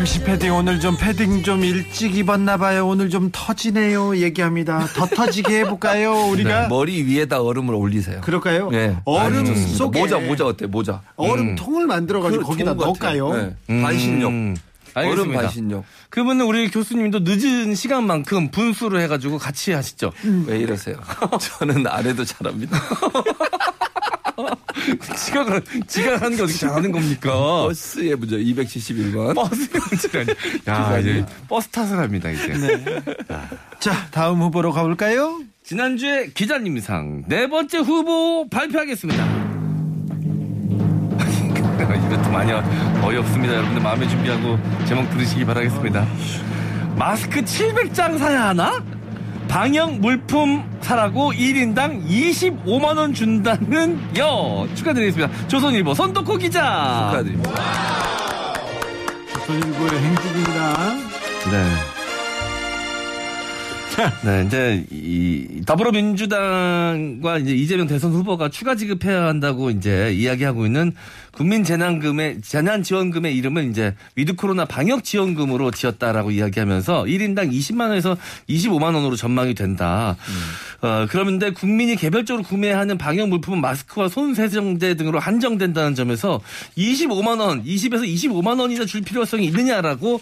MC 패딩 오늘 좀 패딩 좀 일찍 입었나 봐요. 오늘 좀 터지네요. 얘기합니다. 더 터지게 해볼까요? 우리가 머리 위에다 얼음을 올리세요. 그럴까요? 네. 얼음 좋습니다. 속에 모자 모자 어때? 모자. 얼음 통을 만들어 가지고 그 거기다. 넣을까요? 네. 반신욕. 음, 얼음 알겠습니다. 반신욕. 그러면 우리 교수님도 늦은 시간만큼 분수를 해가지고 같이 하시죠. 왜 이러세요? [laughs] 저는 안 해도 잘합니다. [laughs] [laughs] 지각을, 지각하는 게 어떻게 잘하는 겁니까? 버스의 문제 271번. 버스 문제라니. 야, 이제 버스 탓을 합니다, 이제. 자, 다음 후보로 가볼까요? 지난주에 기자님상 네 번째 후보 발표하겠습니다. [laughs] 이것도 많이 어이없습니다. 여러분들 마음에 준비하고 제목 들으시기 바라겠습니다. 마스크 700장 사야 하나? 방역 물품 사라고 1인당 25만원 준다는 여 축하드리겠습니다. 조선일보 손덕호 기자. 축하드립니다. 조선일보의 행진입니다. 네. 네, 이제 이 더불어민주당과 이제 이재명 대선 후보가 추가 지급해야 한다고 이제 이야기하고 있는 국민재난금의 재난지원금의 이름을 이제 with 코로나 방역 지원금으로 지었다라고 이야기하면서 1인당 20만 원에서 25만 원으로 전망이 된다. 어, 그런데 국민이 개별적으로 구매하는 방역 물품은 마스크와 손 세정제 등으로 한정된다는 점에서 25만 원, 20에서 25만 원이나 줄 필요성이 있느냐라고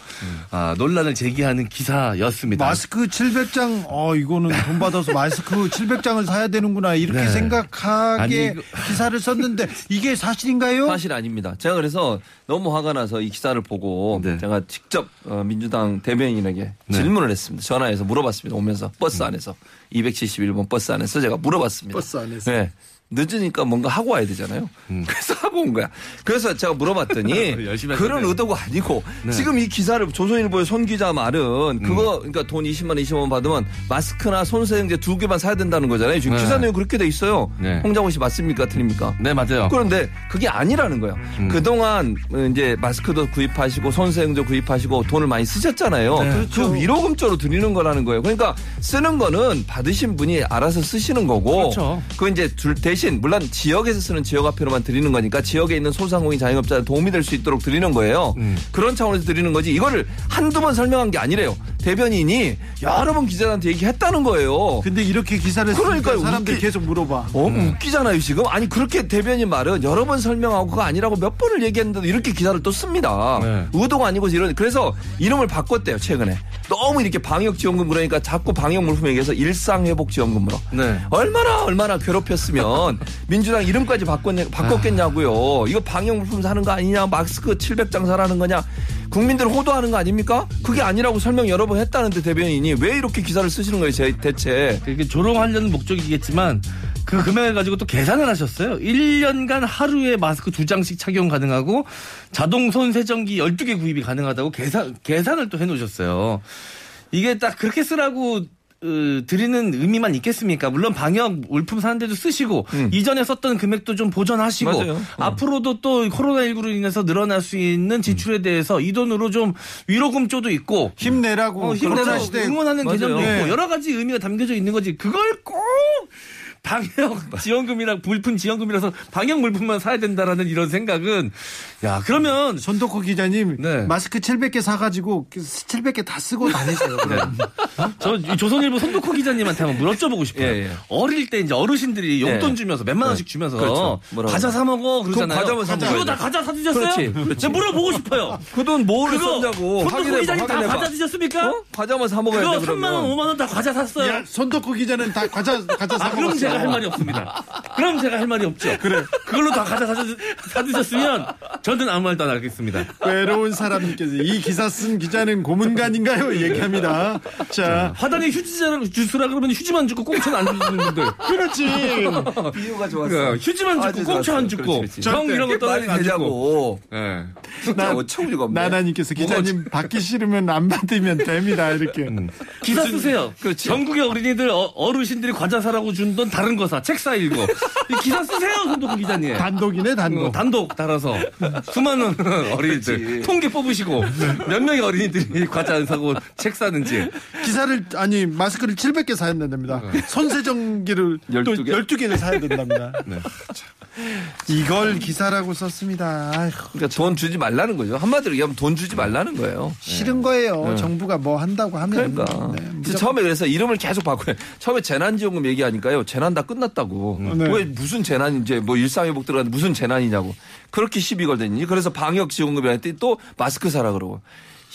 아, 논란을 제기하는 기사였습니다. 마스크 700장, 어, 이거는 돈 받아서 마스크 [laughs] 700장을 사야 되는구나. 이렇게 네. 생각하게 아니, 기사를 썼는데 이게 사실인가요? 사실 아닙니다. 제가 그래서 너무 화가 나서 이 기사를 보고 네. 제가 직접 어, 민주당 대변인에게 네. 질문을 했습니다. 전화해서 물어봤습니다. 오면서 버스 안에서 271번 버스 안에서 제가 물어봤습니다. 버스 안에서. 네. 늦으니까 뭔가 하고 와야 되잖아요. 그래서 하고 온 거야. 그래서 제가 물어봤더니 [laughs] 음. 그런. 의도가 아니고 네. 지금 이 기사를 조선일보의 손 기자 말은 그거 그러니까 돈 20만 원, 20만 원 받으면 마스크나 손세정제 두 개만 사야 된다는 거잖아요. 지금 네. 기사 내용 그렇게 돼 있어요. 네. 홍장호 씨 맞습니까? 틀립니까? 네, 맞아요. 그런데 그게 아니라는 거예요. 음. 그동안 이제 마스크도 구입하시고 손세정도 구입하시고 돈을 많이 쓰셨잖아요. 네. 그 위로금조로 드리는 거라는 거예요. 그러니까 쓰는 거는 받으신 분이 알아서 쓰시는 거고 그렇죠. 그 이제 둘 대신 물론 지역에서 쓰는 지역화표로만 드리는 거니까 지역에 있는 소상공인 자영업자에 도움이 될 수 있도록 드리는 거예요. 음. 그런 차원에서 드리는 거지 이거를 한두 번 설명한 게 아니래요. 대변인이 여러 번 기자한테 얘기했다는 거예요. 근데 이렇게 기사를 쓰니까 그러니까요. 사람들이 웃기- 계속 물어봐. 어, 웃기잖아요, 지금. 아니, 그렇게 대변인 말은 여러 번 설명하고 그거 아니라고 몇 번을 얘기했는데도 이렇게 기사를 또 씁니다. 네. 의도가 아니고 이런, 그래서 이름을 바꿨대요, 최근에. 너무 이렇게 방역지원금 그러니까 자꾸 방역물품 얘기해서 일상회복지원금으로. 네. 얼마나, 얼마나 괴롭혔으면 민주당 이름까지 바꿨냐, 바꿨겠냐고요. 이거 방역물품 사는 거 아니냐, 마스크 700장 사라는 거냐. 국민들 호도하는 거 아닙니까? 그게 아니라고 설명 여러 번 했다는데 대변인이 왜 이렇게 기사를 쓰시는 거예요, 제- 대체. 이게 조롱하려는 목적이겠지만 그 금액을 가지고 또 계산을 하셨어요. 1년간 하루에 마스크 두 장씩 착용 가능하고 자동 손 세정기 12개 구입이 가능하다고 계산 계산을 또 해 놓으셨어요. 이게 딱 그렇게 쓰라고 어, 드리는 의미만 있겠습니까? 물론 방역 물품 사는데도 쓰시고 이전에 썼던 금액도 좀 보전하시고 맞아요. 음. 앞으로도 또 코로나19로 인해서 늘어날 수 있는 지출에 대해서 이 돈으로 좀 위로금조도 있고 힘내라고. 어, 시대에 응원하는 맞아요. 개념도 있고 네. 여러 가지 의미가 담겨져 있는 거지. 그걸 꼭 방역 지원금이랑 물품 지원금이라서 방역 물품만 사야 된다라는 이런 생각은 야 그러면 손덕호 기자님 네. 마스크 700개 사가지고 700개 다 쓰고 다니세요. 저이 조선일보 손덕호 기자님한테 한번 물어줘보고 싶어요. 예, 예. 어릴 때 이제 어르신들이 용돈 예. 주면서 몇만 원씩 주면서 그렇죠. 뭐라고 과자 사 먹어 그러잖아요. 과자만 사 그거 먹어야죠. 다 과자 사 드셨어요? 그렇지, 그렇지. 제가 물어보고 싶어요. 그 돈 뭐를 그거 썼냐고. 손덕호 기자님 다 과자 드셨습니까? 어? 과자만 사 먹어야 그거 돼 3만 원, 그러면. 5만 원 다 과자 샀어요. 야, 손덕호 기자는 다 과자 과자 사 아, 그럼 먹었어. 제가 할 말이 없습니다. 그럼 제가 할 말이 없죠. 그래. 그걸로 다 사, 사드셨으면 저는 아무 말도 안 하겠습니다. 외로운 사람님께서 이 기사 쓴 기자는 고문관인가요? 얘기합니다. 자, 화단에 휴지 주스라 그러면 휴지만 주고 꽁초는 안 주시는 분들. 그렇지. 비유가 좋았어. 그 휴지만 아주 주고 꽁초. 안 주고 그렇지, 그렇지. 정 이런 거 말이 떠나지. 되냐고. 예. 없네. 나나님께서 기자님 받기 싫으면 안 받으면 됩니다. 이렇게. 음. 기사 쓰세요. 전국의 어린이들 어, 르신들이 과자 사라고 준 돈 다른 거 사. 책사 읽고. 이 기사 쓰세요, 손동훈 기자님. 단독이네 단독. 어, 단독 달아서 수많은 어린이들 통계 뽑으시고 몇 명의 어린이들이 과자 안 사고 책 사는지 기사를 아니 마스크를 700개 사야 된답니다. 손세정기를 또12 개? 12개를 사야 된답니다. [laughs] 이걸 기사라고 썼습니다. 아휴, 그러니까 돈 주지 말라는 거죠. 한마디로 얘기하면 돈 주지 말라는 거예요. 싫은 거예요. 정부가 뭐 한다고 하면. 그러니까. 네, 처음에 그래서 이름을 계속 바꿔요. 처음에 재난지원금 얘기하니까요. 재난 다 끝났다고. 네. 왜 무슨 재난 이제 뭐 일상회복 들어가는데 무슨 재난이냐고. 그렇게 시비 걸더니 그래서 방역 지원금이 했더니 또 마스크 사라 그러고.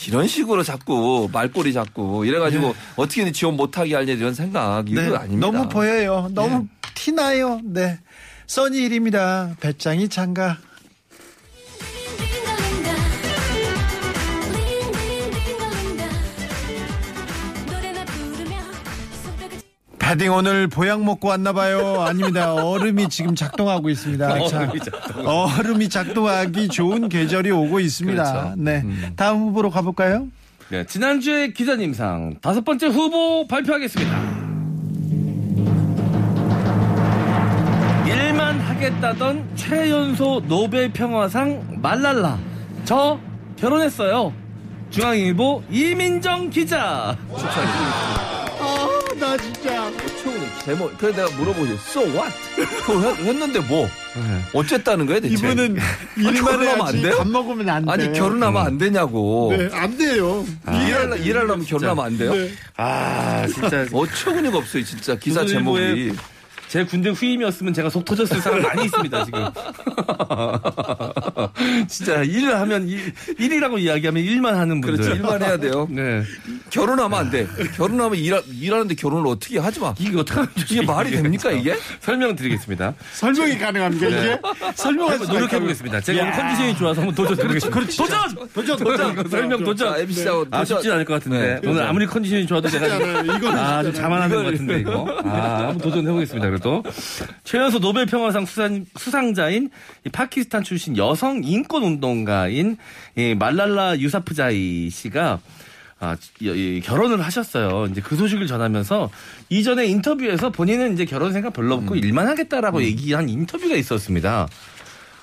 이런 식으로 자꾸 말꼬리 잡고 이래가지고 어떻게든 지원 못하게 하냐 이런 생각 이거 네, 아닙니다. 너무 보여요. 너무 티나요. 네. 써니힐입니다. 배짱이 장가. 패딩 오늘 보약 먹고 왔나 봐요. 아닙니다. 얼음이 지금 작동하고 있습니다. 자, 얼음이 작동하고. 얼음이 작동하기 좋은 계절이 오고 있습니다. 그렇죠. 네. 다음 후보로 가볼까요? 네, 지난주에 기자님상 다섯 번째 후보 발표하겠습니다. 일만 하겠다던 최연소 노벨 평화상 말랄라. 저 결혼했어요. 중앙일보 이민정 기자. 아, 나 진짜. 최고는 제목. 그래 내가 물어보지. So what? 그걸 했- 했는데 뭐? 어쨌다는 거야 대체? 이분은 일만 결혼하면 안 돼요? 밥 먹으면 안 돼. 아니 결혼하면 안 되냐고. 네, 안 돼요. 일하려, 일하려면 결혼하면 안 돼요? 네. 아, 진짜. 어처구니가 없어요 진짜 기사 제목이. 제 군대 후임이었으면 제가 속 터졌을 사람 많이 있습니다, 지금. [laughs] 진짜 일을 하면 일, 일이라고 이야기하면 일만 하는 분들. 그렇죠. 일만 해야 돼요. [laughs] 네. 결혼하면 안 돼. 결혼하면 일하, 일하는데 결혼을 어떻게 해? 하지 마. 이게 어떻게 하면 이게 말이 됩니까 이게? 설명드리겠습니다. 설명이 가능합니까, 이게? 설명할 수 노력해 보겠습니다. 제가 오늘 컨디션이 좋아서 한번 도전 해보겠습니다. 도전! 도전, 도전! 설명 도전! 자, MC하고 아, 쉽진 않을 것 같은데. 네. 오늘 아무리 컨디션이 좋아도 제가 이거는 아, 좀 자만하는 것 같은데, 이거. 아, 한번 도전해 보겠습니다, 그래도. 최연소 노벨 평화상 수상, 수상자인 이 파키스탄 출신 여성 인권 운동가인 이 말랄라 유사프자이 씨가 아, 결혼을 하셨어요. 이제 그 소식을 전하면서 이전에 인터뷰에서 본인은 이제 결혼 생각 별로 없고 일만 하겠다라고 얘기한 인터뷰가 있었습니다.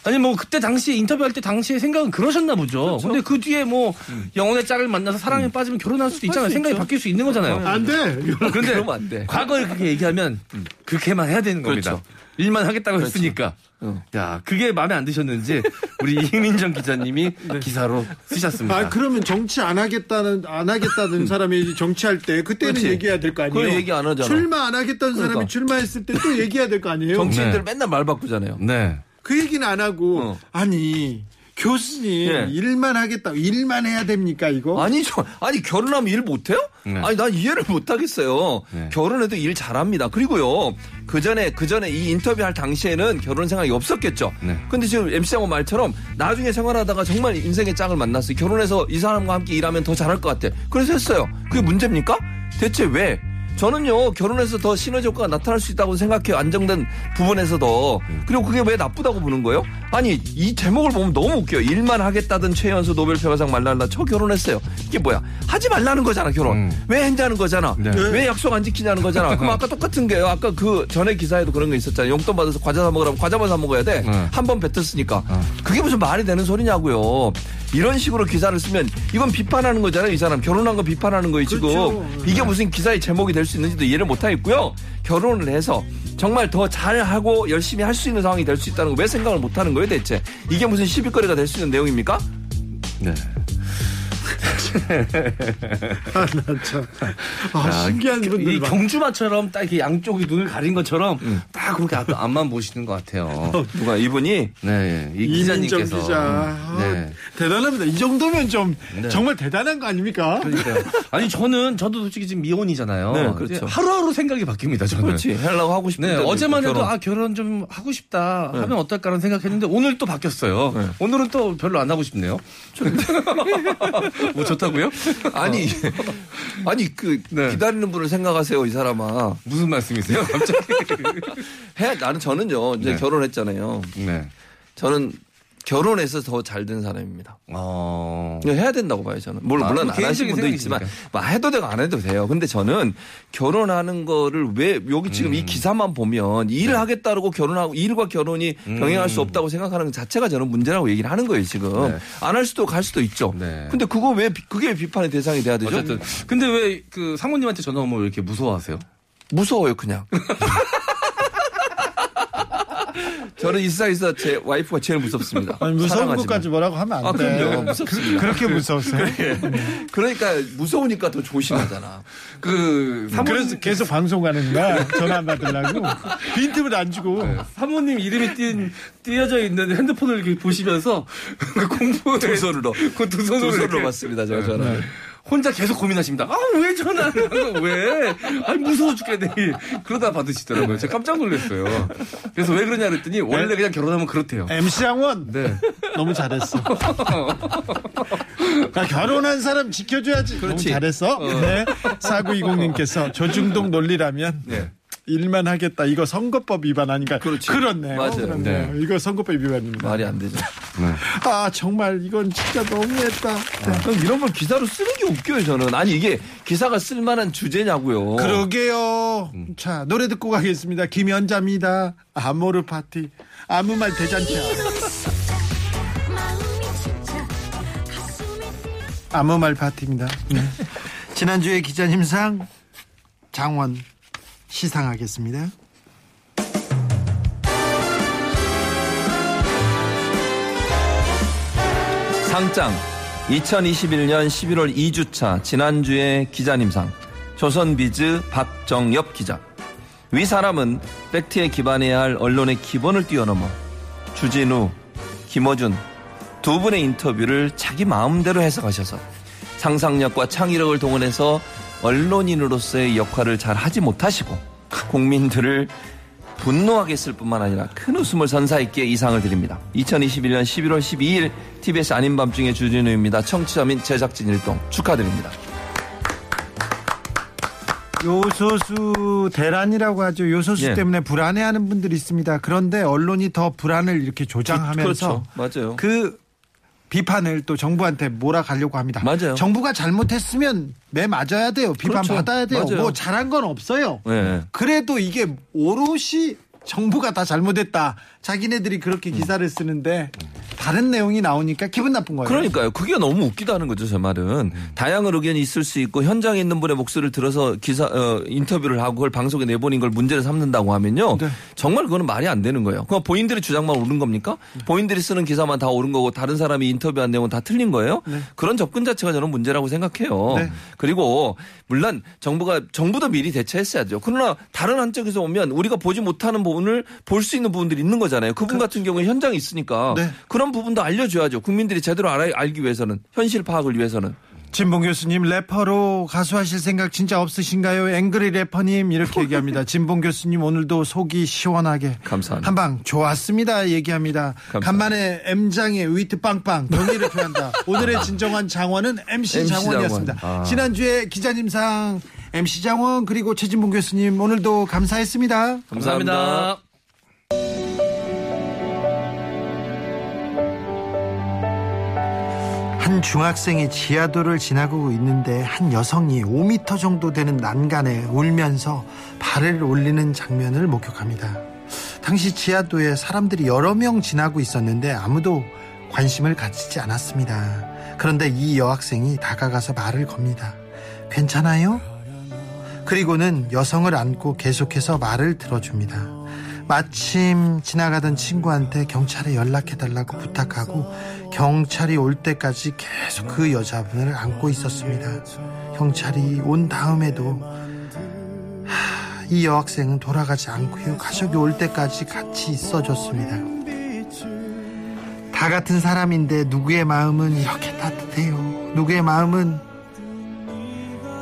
아니 뭐 그때 당시에 인터뷰할 때 당시에 생각은 그러셨나 보죠. 근데 그 뒤에 뭐 영혼의 짝을 만나서 사랑에 빠지면 결혼할 수도 있잖아요. 생각이 바뀔 수 있는 거잖아요. 안 돼. 그런데 안 돼. 과거에 그렇게 얘기하면 그렇게만 해야 되는 겁니다. 그렇죠. 일만 하겠다고 했으니까. 어. 야, 그게 마음에 안 드셨는지 우리 [laughs] 이민정 기자님이 기사로 쓰셨습니다. 아, 그러면 정치 안 하겠다는, 안 하겠다는 사람이 정치할 때, 그때는 그렇지. 얘기해야 될 거 아니에요? 얘기 안 하잖아. 출마 안 하겠다는 사람이 그러니까. 출마했을 때 또 얘기해야 될 거 아니에요? 정치인들 네. 맨날 말 바꾸잖아요. 네. 그 얘기는 안 하고, 어. 아니, 교수님, 예. 일만 하겠다, 일만 해야 됩니까, 이거? 아니죠. 아니 결혼하면 일 못해요? 네. 아니 난 이해를 못하겠어요. 네. 결혼해도 일 잘합니다. 그리고요 그 전에 그 전에 이 인터뷰 할 당시에는 결혼 생각이 없었겠죠. 네. 근데 지금 MC 양호 말처럼 나중에 생활하다가 정말 인생의 짝을 만났어요. 결혼해서 이 사람과 함께 일하면 더 잘할 것 같아. 그래서 했어요. 그게 문제입니까? 대체 왜? 저는요 결혼해서 더 시너지 효과가 나타날 수 있다고 생각해요 안정된 부분에서도 그리고 그게 왜 나쁘다고 보는 거예요? 아니 이 제목을 보면 너무 웃겨요. 일만 하겠다던 최연소 노벨 평화상 말랄라 저 결혼했어요. 이게 뭐야? 하지 말라는 거잖아 결혼. 음. 왜 했냐는 거잖아. 네. 왜 약속 안 지키냐는 거잖아. 그럼 아까 똑같은 게요. 아까 그 전에 기사에도 그런 거 있었잖아요. 용돈 받아서 과자 사 먹으라면 과자만 사 먹어야 돼? 네. 한번 뱉었으니까. 그게 무슨 말이 되는 소리냐고요 이런 식으로 기사를 쓰면 이건 비판하는 거잖아요 이 사람 결혼한 거 비판하는 거예요 지금 그렇죠. 이게 무슨 기사의 제목이 될 수 있는지도 이해를 못하겠고요. 결혼을 해서 정말 더 잘하고 열심히 할 수 있는 상황이 될 수 있다는 거 왜 생각을 못하는 거예요 대체? 이게 무슨 시비거리가 될 수 있는 내용입니까? 네. [laughs] 아, 나 참. 아, 신기한 분들 이많 경주마처럼 딱 이렇게 양쪽이 눈을 가린 것처럼 딱 그렇게 앞, 앞만 보시는 것 같아요. [laughs] 누가 이분이 네, 이 이민정 기자님께서. 기자. 아, 네. 대단합니다. 이 정도면 좀 네. 정말 대단한 거 아닙니까? 그러니까요. 아니 저는 저도 솔직히 지금 미혼이잖아요. 네, 그렇죠. 하루하루 생각이 바뀝니다. 저는. 그렇지 하려고 하고 싶은 네, 때도 어제만 해도 결혼. 아 결혼 좀 하고 싶다 하면 어떨까라는 생각했는데 오늘 또 바뀌었어요. 네. 오늘은 또 별로 안 하고 싶네요. [laughs] 뭐 좋다고요? 아니 아니 그 네. 기다리는 분을 생각하세요 이 사람아 무슨 말씀이세요? 갑자기? [laughs] 해 나는 저는요 이제 네. 결혼했잖아요 네. 저는 결혼해서 더 잘 된 사람입니다. 어. 이거 해야 된다고 봐요 저는. 물론 아, 물론 안 하시는 분도 있지만 뭐 해도 되고 안 해도 돼요. 근데 저는 결혼하는 거를 왜 여기 지금 음. 이 기사만 보면 네. 일을 하겠다고 결혼하고 일과 결혼이 병행할 수 없다고 생각하는 것 자체가 저는 문제라고 얘기를 하는 거예요 지금. 음. 네. 안할 수도 갈 수도 있죠. 네. 근데 그거 왜 비- 그게 비판의 대상이 돼야 되죠? 어쨌든 근데 왜 그 사모님한테 전화 오면 왜 이렇게 무서워하세요? 무서워요 그냥. [laughs] 저는 이 세상에서 제 와이프가 제일 무섭습니다. 아니, 무서운 사랑하지만. 것까지 뭐라고 하면 안 아, 돼. 그럼요. 무섭습니다. 그렇게 무서우세요? [laughs] 그러니까 무서우니까 더 조심하잖아. 그 사모님 그래서 계속 방송하는 거야. 전화 안 받으려고. 빈틈을 안 주고. 사모님 이름이 띈 띄어져 있는 핸드폰을 이렇게 보시면서 [laughs] 그 공부에 두 손으로. 그 두 손으로 두 손으로 받습니다, 제가 전화를. 혼자 계속 고민하십니다. 아, 왜 전화를 한 거, 왜? 아니, 무서워 죽겠네. 그러다 받으시더라고요. 제가 깜짝 놀랐어요. 그래서 왜 그러냐 그랬더니, 원래 그냥 결혼하면 그렇대요. MC 양원 네. 너무 잘했어. 야, 결혼한 사람 지켜줘야지. 너무 그렇지. 잘했어. 네. 4920님께서 조중동 논리라면 네. 일만 하겠다. 이거 선거법 위반 아닌가? 그렇지. 그렇네요. 맞아요. 그렇네요. 이거 선거법 위반입니다. 말이 안 되죠. 아 정말 이건 진짜 너무했다. 네. 그럼 이런 걸 기사로 쓰는 게 웃겨요, 저는. 아니, 이게 기사가 쓸만한 주제냐고요. 그러게요. 자 노래 듣고 가겠습니다. 김연자입니다. 아모르 파티. 아무 말 대잔치야. 아무 말 파티입니다. 네. 지난주에 기자님 상 장원 시상하겠습니다. 상장. 2021년 11월 2주차 지난주의 기자님상. 조선비즈 박정엽 기자. 위 사람은 팩트에 기반해야 할 언론의 기본을 뛰어넘어 주진우, 김어준 두 분의 인터뷰를 자기 마음대로 해석하셔서 상상력과 창의력을 동원해서 언론인으로서의 역할을 잘 하지 못하시고 국민들을 분노하게 했을 뿐만 아니라 큰 웃음을 선사했기에 이상을 드립니다. 2021년 11월 12일 TBS 아닌 밤중에 주진우입니다. 청취자 및 제작진 일동 축하드립니다. 요소수 대란이라고 하죠. 요소수 예. 때문에 불안해하는 분들이 있습니다. 그런데 언론이 더 불안을 이렇게 조장하면서 그렇죠. 맞아요. 그 비판을 또 정부한테 몰아가려고 합니다. 맞아요. 정부가 잘못했으면 매 맞아야 돼요. 비판 그렇죠. 받아야 돼요. 맞아요. 뭐 잘한 건 없어요. 네. 그래도 이게 오롯이 정부가 다 잘못했다. 자기네들이 그렇게 기사를 쓰는데 다른 내용이 나오니까 기분 나쁜 거예요. 그러니까요. 그게 너무 웃기다는 거죠, 제 말은. 다양한 의견이 있을 수 있고 현장에 있는 분의 목소리를 들어서 기사 어, 인터뷰를 하고 그걸 방송에 내보낸 걸 문제를 삼는다고 하면요. 네. 정말 그거는 말이 안 되는 거예요. 그럼 본인들의 주장만 옳은 겁니까? 본인들이 쓰는 기사만 다 옳은 거고 다른 사람이 인터뷰한 내용은 다 틀린 거예요? 그런 접근 자체가 저는 문제라고 생각해요. 네. 그리고 물론 정부가 정부도 미리 대처했어야죠. 그러나 다른 한쪽에서 보면 우리가 보지 못하는 부분을 볼 수 있는 부분들이 있는 거잖아요. 그분 같은 경우는 현장에 있으니까 네. 그런 부분도 알려줘야죠. 국민들이 제대로 알아, 알기 위해서는 현실 파악을 위해서는. 진봉 교수님 래퍼로 가수하실 생각 진짜 없으신가요? 앵그리 래퍼님 이렇게 얘기합니다. [laughs] 진봉 교수님 오늘도 속이 시원하게 감사합니다. 한방 좋았습니다 얘기합니다. 감사합니다. 간만에 M장의 위트 빵빵 동의를 [laughs] 표한다. 오늘의 진정한 장원은 MC, MC 장원이었습니다. 장원. 아. 지난주에 기자님상 MC 장원 그리고 최진봉 교수님 오늘도 감사했습니다. 감사합니다. 한 중학생이 지하도를 지나고 있는데 한 여성이 5미터 정도 되는 난간에 울면서 발을 올리는 장면을 목격합니다. 당시 지하도에 사람들이 여러 명 지나고 있었는데 아무도 관심을 가지지 않았습니다. 그런데 이 여학생이 다가가서 말을 겁니다. 괜찮아요? 그리고는 여성을 안고 계속해서 말을 들어줍니다. 마침 지나가던 친구한테 경찰에 연락해달라고 부탁하고 경찰이 올 때까지 계속 그 여자분을 안고 있었습니다. 경찰이 온 다음에도 하, 이 여학생은 돌아가지 않고요. 가족이 올 때까지 같이 있어줬습니다. 다 같은 사람인데 누구의 마음은 이렇게 따뜻해요. 누구의 마음은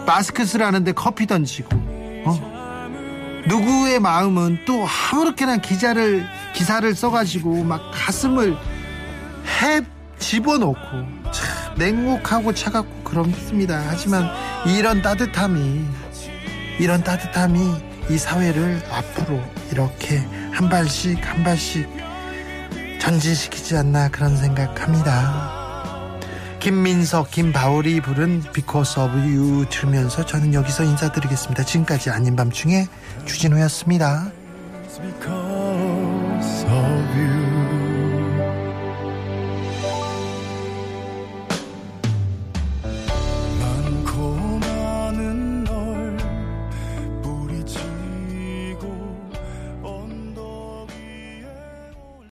마스크 쓰라는데 커피 던지고 어? 누구의 마음은 또 아무렇게나 기자를 기사를 써가지고 막 가슴을 해 집어넣고 참 냉혹하고 차갑고 그렇습니다. 하지만 이런 따뜻함이 이런 따뜻함이 이 사회를 앞으로 이렇게 한 발씩 한 발씩 전진시키지 않나 그런 생각합니다. 김민석, 김바울이 부른 Because of You 들으면서 저는 여기서 인사드리겠습니다. 지금까지 아닌 밤중에 주진우였습니다.